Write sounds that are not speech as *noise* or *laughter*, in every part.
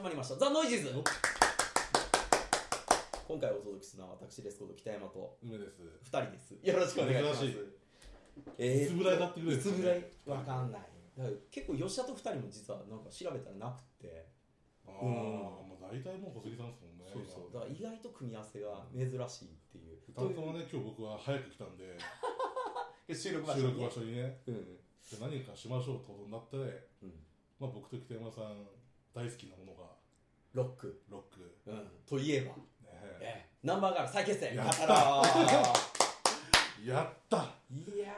始まりました。ザ・ノイジーズ。今回お届けするのは私レスコード北山と梅です。2人です。よろしくお願いします。珍しい。えいつぐらいだってくれるいつぐらい？わかんない。だから結構吉田と2人も実はなんか調べたらなくて。ああ、うん。まあ大体もう小杉さんですもんね。そうそう。だから意外と組み合わせが珍しいっていう。たまたまね今日僕は早く来たんで。*laughs* 収録収録場所にね。うん。で何かしましょうとなって、うん。まあ、僕と北山さん大好きなものが。ロック、ロック、ねうん、といえば、え。ええ。ナンバーガール再結成。やった。*laughs* やった。いや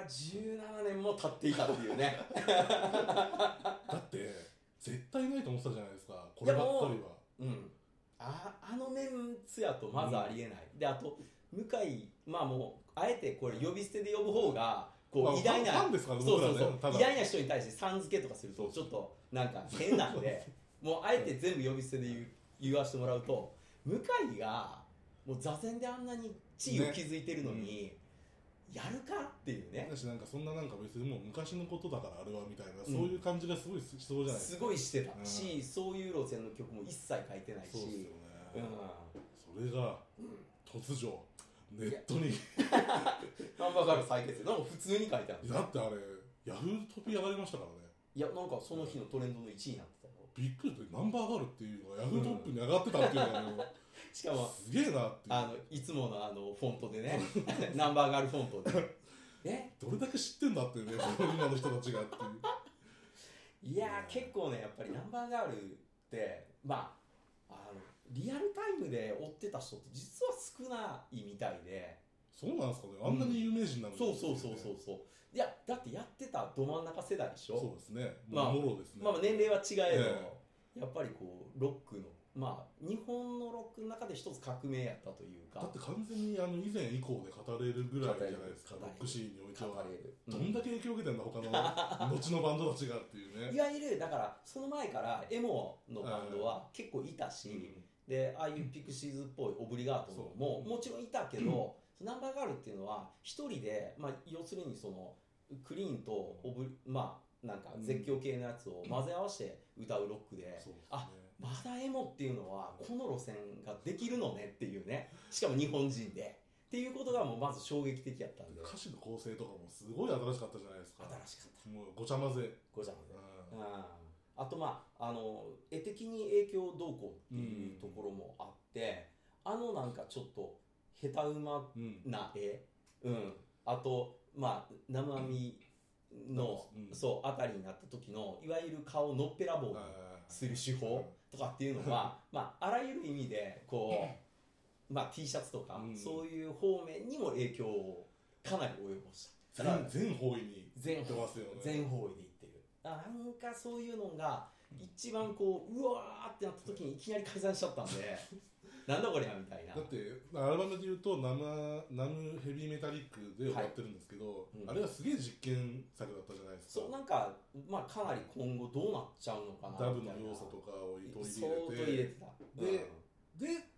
ー17年も経っていたっていうね。*laughs* だって絶対ないと思ってたじゃないですか。こればっかりは。うん。ああのメンツやとまずありえない、であと向井まあもうあえてこれ呼び捨てで呼ぶ方がこう、まあ偉大なファンですからそうそう僕らねただ。そう偉大な人に対してさん付けとかするとちょっとなんか変なんで *laughs* もうあえて全部呼び捨てで言う言わせてもらうと向井がもう座禅であんなに地位を築いてるのに、やるかっていうね。だしなんかそんななんか別にもう昔のことだからあれはみたいな、そういう感じがすごいしそうじゃないですすかごいしてた。うん。し、そういう路線の曲も一切書いてないし。そうですよね、うん。それが突如ネットに。*laughs* ナンバーガール再結成なんか普通に書いてある。だってあれヤフートピ上がりましたからね。いやなんかその日のトレンドの1位になってたよびっくりしてナンバーガールっていうのがヤフートップに上がってたっていうのが *laughs* しかもすげえなって。いうあのいつものあのフォントでね。*laughs* ナンバーガールフォントで。え？どれだけ知ってんだっていうね今の人たちがっていう。いやー結構ねやっぱりナンバーガールってまああのリアルタイムで追ってた人って実は少ないみたいで。そうなんですかね。あんなに有名人なん。そうそうそうそうそう。いやだってやってたど真ん中世代でしょ。そうですね。まあもろですね、まあ、年齢は違えど、えやっぱりこうロックのまあ日本のロックの中で一つ革命やったというか。だって完全にあの以前以降で語れるぐらいじゃないですかロックシーンにおいては。語れる、どんだけ影響を受けてんだ他の *laughs* 後のバンドたちがっていういねわゆるだからその前からエモのバンドは結構いたし、でああいうピクシーズっぽいオブリガートのももちろんいたけど、ナンバーガールっていうのは一人で、まあ、要するにそのクリーンとオブまあなんか絶叫系のやつを混ぜ合わせて歌うロックで、そうですね。あまだエモっていうのはこの路線ができるのねっていうね。しかも日本人で。っていうことがもうまず衝撃的やったんで。歌詞の構成とかもすごい新しかったじゃないですか。新しかった。もうごちゃ混ぜ、ごちゃ混ぜ。ううんあとまああの絵的に影響どうこうっていうところもあって、あのなんかちょっと下手馬んうんな絵、うん、あとまあ生網の、うん。そうあたりになった時のいわゆる顔をのっぺらぼうにする手法とかっていうのは、*laughs* まあ、あらゆる意味でこう、まあ、T シャツとか、うん。そういう方面にも影響をかなり及ぼした。全全方位に全方位。でいってるあなんかそういうのが一番こううわーってなった時にいきなり解散しちゃったんで *laughs* なんだこりゃみたいな。だってアルバムで言うとナムナムヘビーメタリックで終わってるんですけど、はい。うん。あれはすげえ実験作だったじゃないですか。そうなんか、まあ、かなり今後どうなっちゃうのかなダブみたいな。の要素とかを取り入れて。入れてた。でで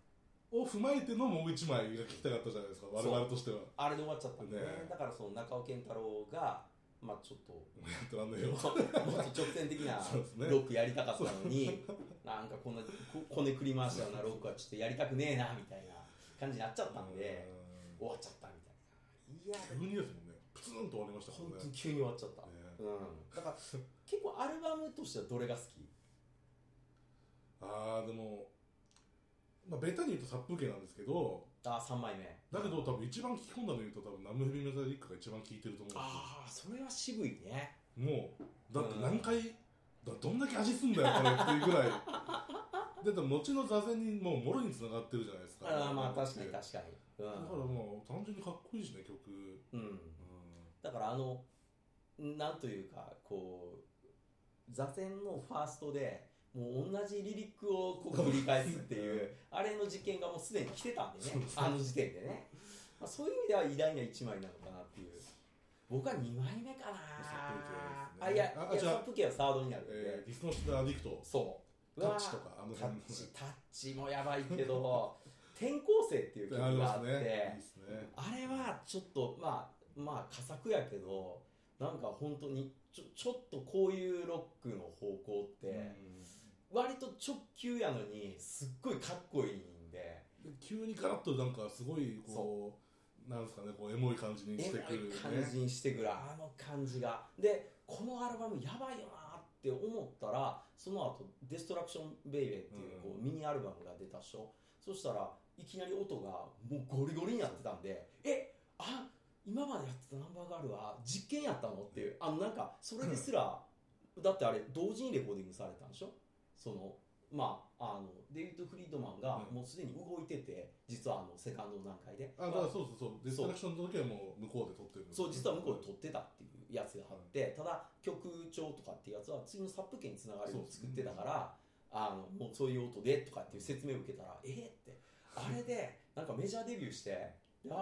を踏まえてのもう一枚が聞きたかったじゃないですか。我々としては。あれで終わっちゃったんで、ね。ねだからその中尾健太郎がまあちょっとやってらんねえよもっと直線的なロックやりたかったのに、なんかこんなここねくり回したようなロックはちょっとやりたくねえなみたいな感じになっちゃったんで、終わっちゃったみたいな。いや、急にですもんね。プツンと終わりましたからね。本当に急に終わっちゃった。ね。うん。だから結構アルバムとしてはどれが好き？ああでもまあベタに言うと殺風景なんですけどあ、3枚目。だけど多分一番聞き込んだの言うと多分ナムヘビーメタリックが一番聞いてると思うああ、それは渋いね。もうだって何回、だどんだけ味すんだよこれっていうぐらい *laughs* ででも後の座禅にもうもろにつながってるじゃないですかああ、まあ確かにだか確かに。うらん。もう単純にかっこいいしね曲、うん、うん。だからあの、なんというか、こう、座禅のファーストで、もう同じリリックをこう繰り返すっていう、あれの実験がもうすでに来てたんでね、あの時点でね。まあ、そういう意味では偉大な一枚なのかなっていう。僕は2枚目かな。あ、いや、いや、あ違う殺風景はサードになる。えー、 Distortional Addict。そう。タッチとかあのタッ辺の。チ、タッチもやばいけど、*laughs* 転校生っていう曲があって、ね。いいね。あれはちょっとまあまあ佳作やけどなんか本当にちょちょっとこういうロックの方向って、割と直球やのにすっごいかっこいいんで。で急にガラッとなんかすごいこうなんですかねこうエモい感じにエしてくるモい感じにしてくる。あの感じが。でこのアルバムやばいよなって思ったらその後デストラクションベイベーっていうこうミニアルバムが出たっしょ。そしたらいきなり音がもうゴリゴリになってたんでえあ今までやってたナンバーガールは実験やったのっていう。あのなんかそれですら *laughs* だってあれ同時にレコーディングされたんでしょそのまああのデイビッド・フリードマンがうん。もうすでに動いてて実はあのセカンドの段階で。あだからそうそうそう。デストラクションの時はもう向こうで撮ってるそう実は向こうで撮ってたっていうやつがあって、ただ曲調とかっていうやつは次のサップ圏につながるように作ってたから、あのもうそういう音でとかっていう説明を受けたらえー、って。あれでなんかメジャーデビューしていや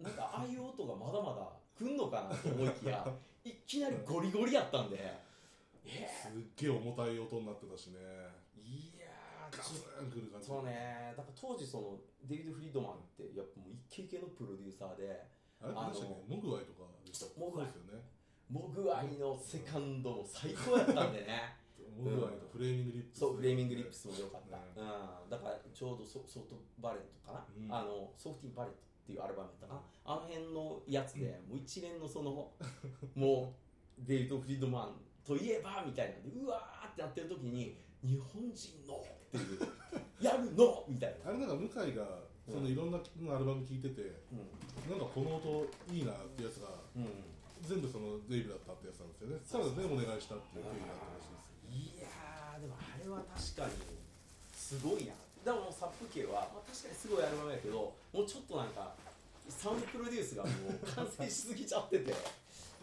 ーなんかああいう音がまだまだ来んのかなと思いきや *laughs* いきなりゴリゴリやったんで。えすっげえ重たい音になってたしね。ー、いやーガツンくる感じ。そうねだから当時そのデビッド・フリードマンってやっぱもうイケイケのプロデューサーであれあでしたっけ？モグワイとかモグワイですよね。モグワイのセカンドも最高やったんでね。*laughs* モグワイとフレーミングリップス。そう、フレーミングリップスも良かった。ね。うん。だから、ちょうどソソフトバレットかな、うん。あの、ソフティンバレットっていうアルバムやったかな、あの辺のやつで、もう一連のその、もう、デイビッド・フリードマンといえば、みたいなんで、うわーってなってる時に、日本人のっていう、*laughs* やるのみたいな。あれなんか向井がそのいろんなアルバム聴いててうなんかこの音いいなってやつがん。うん。全部そのデイブだったってやつなんですよねただ全部お願いしたっていう経緯があったらしいですいやー、でもあれは確かに、すごいな。でももうサップ系は、まあ、確かにすごいアルバムやけど、もうちょっとなんか、サウンドプロデュースがもう完成しすぎちゃってて、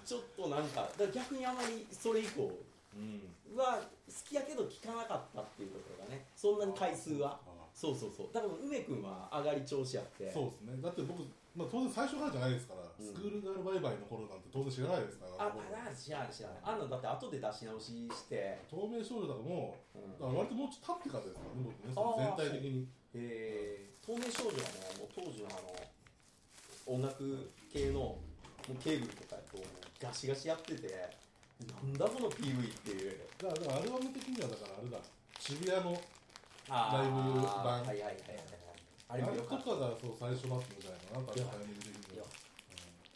ちょっとなんか、だ逆にあまりそれ以降うん。は好きやけど聴かなかったっていうところがね、そんなに回数は。あそうそうそう。だから梅君は上がり調子やって。そうですね。だって僕、まあ、当然最初からじゃないですから、うん。スクールガールバイバイの頃なんて当然知らないですからあ、あ、な知らない知らない。あんなだって後で出し直しして、透明少女とかもう割ともうちょっと経ってからですからね僕ね全体的に。えー、透明少女はね、もう当時のあの音楽系のもうケーブルとかやともうガシガシやってて、なんだその PV っていう。だからだからアルバム的にはだからあれだ渋谷のあライブ版はいはいはいはい。ああれれもよかった。とかがそう最初だったんじゃないかななんかタイミング的には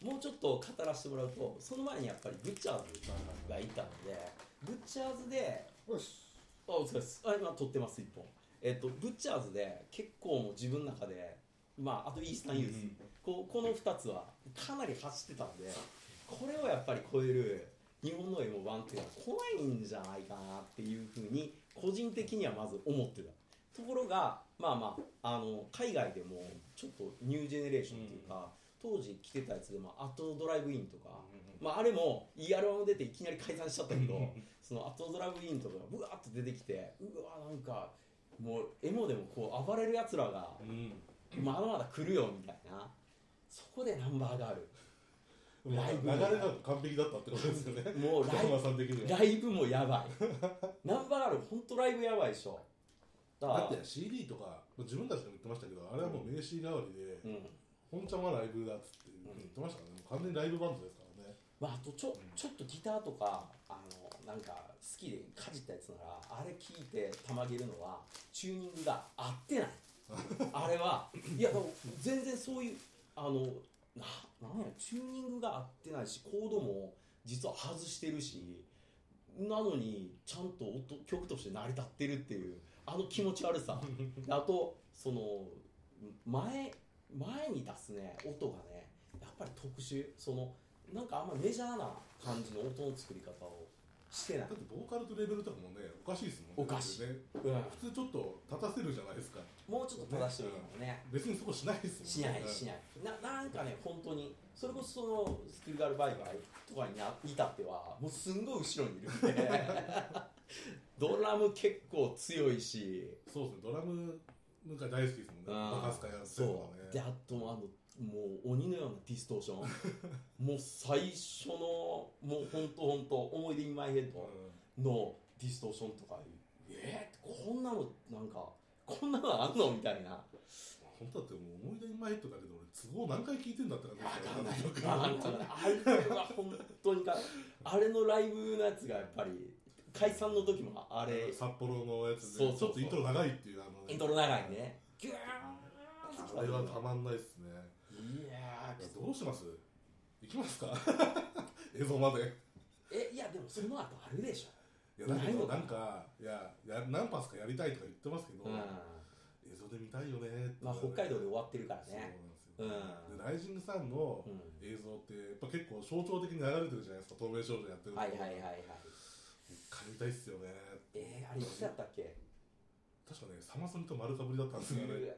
もうちょっと語らせてもらうと、その前にやっぱりブッチャーズがいたので、ブッチャーズで、よしあ、お疲れです。あ、今撮ってます、一本。えっと、ブッチャーズで結構もう自分の中で、まあ、あとイースタンユース、うんこうこの2つはかなり走ってたんで、これをやっぱり超える日本の M1 っていうのは来ないんじゃないかなっていうふうに、個人的にはまず思ってた。ところが、まあまあ、あの海外でもちょっとニュージェネレーションっていうか、当時来てたやつでも、アットドライブインとか、まあ、あれもいいアルバム出ていきなり解散しちゃったけど *laughs* そのアットドライブインとかがブワーッと出てきてうわなんかもうエモでもこう暴れるやつらがうん。まだまだ来るよみたいな。そこでナンバーガールまあライブ。流れが完璧だったってことですよね。もうライ山さん的には。ライブもやばい。ナンバーガール本当ライブやばいでしょ。だだって CD とか自分たちでも言ってましたけどあれはもう名刺代わりでうん。本ちゃんはライブだっつって言ってましたからね完全にライブバンドですからね。まあ、あとちょちょっとギターとかあのなんか好きでかじったやつならあれ聞いてたまげるのはチューニングが合ってない。*laughs* あれはいや全然そういうあのななんやチューニングが合ってないしコードも実は外してるしなのにちゃんと音曲として成り立ってるっていうあの気持ち悪さ。*laughs* あとその前前に出すね音がねやっぱり特殊。そのなんかあんまメジャーな感じの音の作り方をしてない。だってボーカルとレベルとかもねおかしいですもんね。おかしい。ね。うん。普通ちょっと立たせるじゃないですか。もうちょっと正してるのもね。別にそこしないですしもんないしない。ななんかね本当にそれこそそのスキルガールバイバイとかにな至ってはもうすんごい後ろにいるんで。*laughs* ドラム結構強いし。そうですね。ドラムなんか大好きですもんね。バカスカやってるのがね。であともあのもう鬼のようなディストーション。*laughs* もう最初のもう本当本当思い出 in my head のディストーションとかえー、こんなのなんかこんなのあんのみたいな。本当だってもう思い出に前とかで俺都合何回聞いてんだって感じわかんない。ですわかんないあれは本当にかあれのライブのやつがやっぱり解散の時もあれ。札幌のやつでちょっとイントロ長いっていうあのイントロ長いね。ギューン。あれはたまんないっすねいやいやどうします？行きますか？*laughs* 映像まで。えいやでもその後あるでしいやだけどなんかいやや何発かやりたいとか言ってますけど、ょ、うん。映像で見たいよねまあ、北海道で終わってるからそうなんねですよ、うん。でライジングさんのうん。映像ってやっぱ結構象徴的に流れてるじゃないですか。透明少女やってるはいはいはいはい。一回見たいっすよねえー、あれいつだったっけ？確かねサマソニと丸かぶりだったんですよね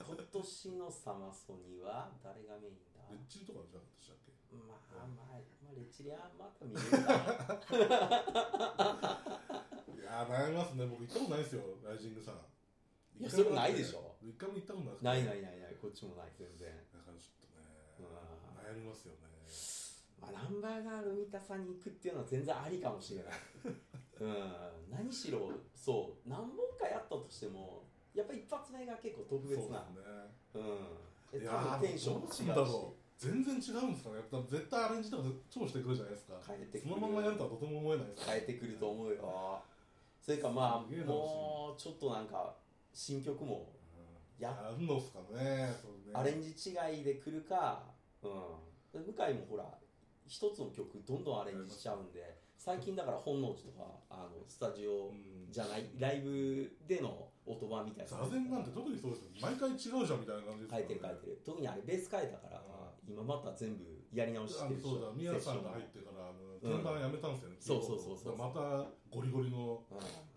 今年のサマソニは誰がメインだ？レッチリとかじゃなかったでしたっけ？まあまあ、まあ、レチリアまた見れるか *laughs* いやー悩みますね。僕行ったことないですよライジングさん。いやそれないでしょ。一回も行ったことなくてな。ないないないない、こっちもない、全然。だからちょっとねうん。悩みますよね。まあ、ナンバーガール見たさに行くっていうのは全然ありかもしれない。*laughs* うん、何しろ、そう、何本かやったとしても、やっぱ一発目が結構特別な。そうですね。うん。でいやー多分テンションも違うし。どうなんだろう。全然違うんですかね。やっぱ絶対アレンジとか超してくるじゃないですか。変えてくる。そのままやるとはとても思えないです変えてくると思うよ。それかまあ、もうちょっとなんか、新曲もうん。ややるのっすかね。ね。アレンジ違いで来るか、うん、で向井もほら一つの曲どんどんアレンジしちゃうんで最近だから本能寺とかあのスタジオうん。じゃないライブでの音版みたいな。座禅なんて特にそうですよ。毎回違うじゃんみたいな感じです変えてる変えてる。特にあれベース変えたから、今また全部やり直してるでしそうだ。宮さんが入ってからあの鍵盤やめたんですよね、そうそうそうそう。またゴリゴリの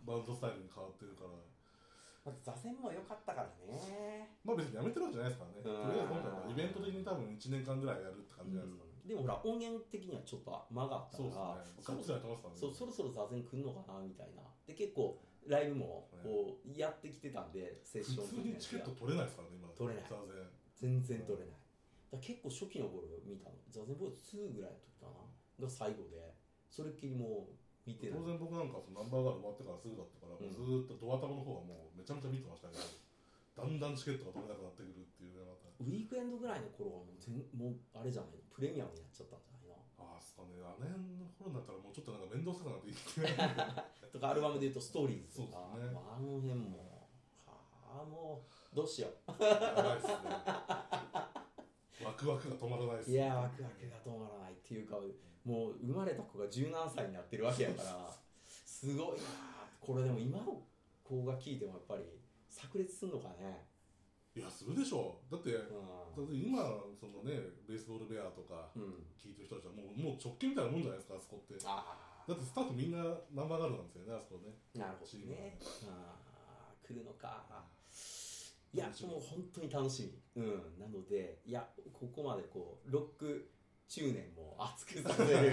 バンドスタイルに変わってるから。また座禅も良かったからね、まあ別にやめてるわけじゃないですからね、うん。とりあえず今回はイベント的に多分1年間ぐらいやるって感じじゃないですか、うんでもほら音源的にはちょっと間があったそうからそうそろそろ座禅来んのかなみたいな。で結構ライブもこうやってきてたんでセッション普通にチケット取れないですからね今取れない。全然取れない。だ結構初期の頃見たの。座禅ボーイズ2ぐらいの時かな。が最後で。それっきりもう見てない。当然僕なんかそのナンバーガール終わってからすぐだったから、うん。ずーっとドア玉の方はもうめちゃめちゃ見てましたけどだんだんチケットが取れなくなってくるっていうねまた。ウィークエンドぐらいの頃はもう全もうあれじゃないの？プレミアムになっちゃったんじゃないの？ああすかね。あの辺の頃になったらもうちょっとなんか面倒くさくなってきて。*laughs* とかアルバムで言うと「ストーリーズ」とか、そうですね。まあ、あの辺もはあもうどうしよう。やばいっすね。ワクワクが止まらないですいやワクワクが止まらないっていうかもう生まれた子が十何歳になってるわけやから *laughs* すごいな。これでも今の子が聞いてもやっぱり炸裂すんのかね。いやするでしょう。だってだうって今そのねベースボールベアとかん、うん、聞いてる人たちはもうもう直径みたいなもんじゃないですかあそこって。だあってスタッフみんなナンバーガールなんですよねあそこね。あなるほチームはどね。ねあー来るのか。いやもう本当に楽しみ。うん。なのでいやここまでこうロック中年も熱くさせる。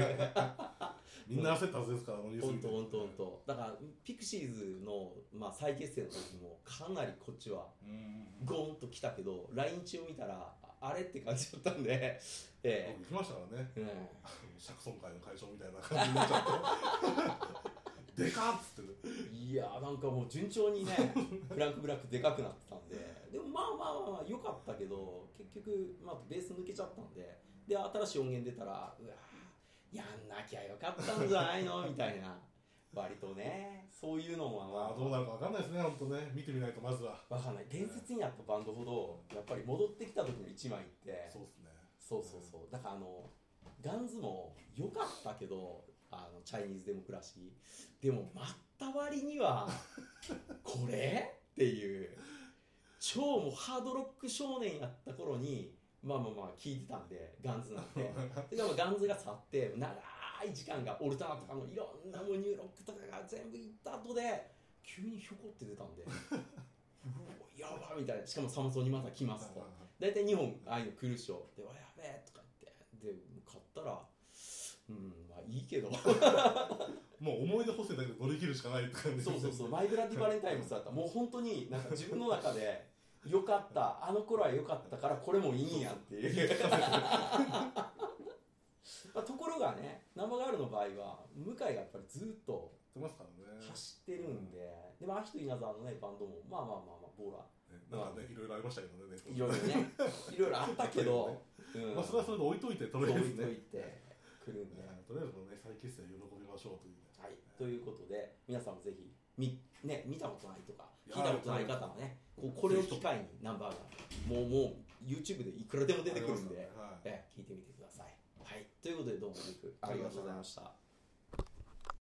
*laughs* みんな焦ったはずですから本当本当本当。だからピクシーズの、まあ、再結成の時もかなりこっちはうん。ゴーンと来たけど LINE 中見たらああれって感じだったんで。*laughs* え僕行きましたからね。えうんシャクソン会の会長みたいな感じになっちゃって。*laughs* でかっつって。いやーなんかもう順調にねフランク・ブラックでかくなってたんで。でもまあまあまあまあ良かったけど結局、まあ、ベース抜けちゃったんでで新しい音源出たらうわーやんなきゃよかったんじゃないの？*laughs* みたいな。割とねそういうのもままあどうなるかわかんないですね本当ね。見てみないとまずは。わかんない。伝説になったバンドほどやっぱり戻ってきた時の一枚って。そうですね。そうそうそう。だからあのガンズも良かったけどあの Chinese Democracy。でも待った割にはこれ？っていう。超もうハードロック少年やった頃にまあまあまあ聞いてたんでガンズなんてでもガンズが去って長い時間がオルタナとかのいろんなもうニューロックとかが全部行った後で急にひょこって出たんで。うおやばいみたいな。しかもサマソニまた来ますと。大体日本ああいうの来るでしょで「わやべえ」とか言って。で買ったらうんまあいいけど。*laughs* もう思い出補正だけで乗り切るしかないって感じそうそうそう。マイブラディバレンタインもそうだった。もう本当になんか自分の中でよかった。あの頃は良かったからこれもいいんやっていう。*laughs* まあところがね生ガールの場合は向井がやっぱりずっと走ってるんで。でもアヒト稲沢のねバンドもまあまあまあまあボーラ。ねなんかねいろいろありましたけどねいろいろね。いろいろあったけど、*laughs* うん。まあそれはそれで置いといてと置いりあえずね。といてく来るんで、えーとりあえずこのね再結成喜びましょうというね。はい、ということで皆さんもぜひみ、ね、見たことないとか聞いたことない方はねこうこれを機会にナンバーガーもうもう YouTube でいくらでも出てくるんで、はい。え聞いてみてください、はい、ということでどうもありがとうございました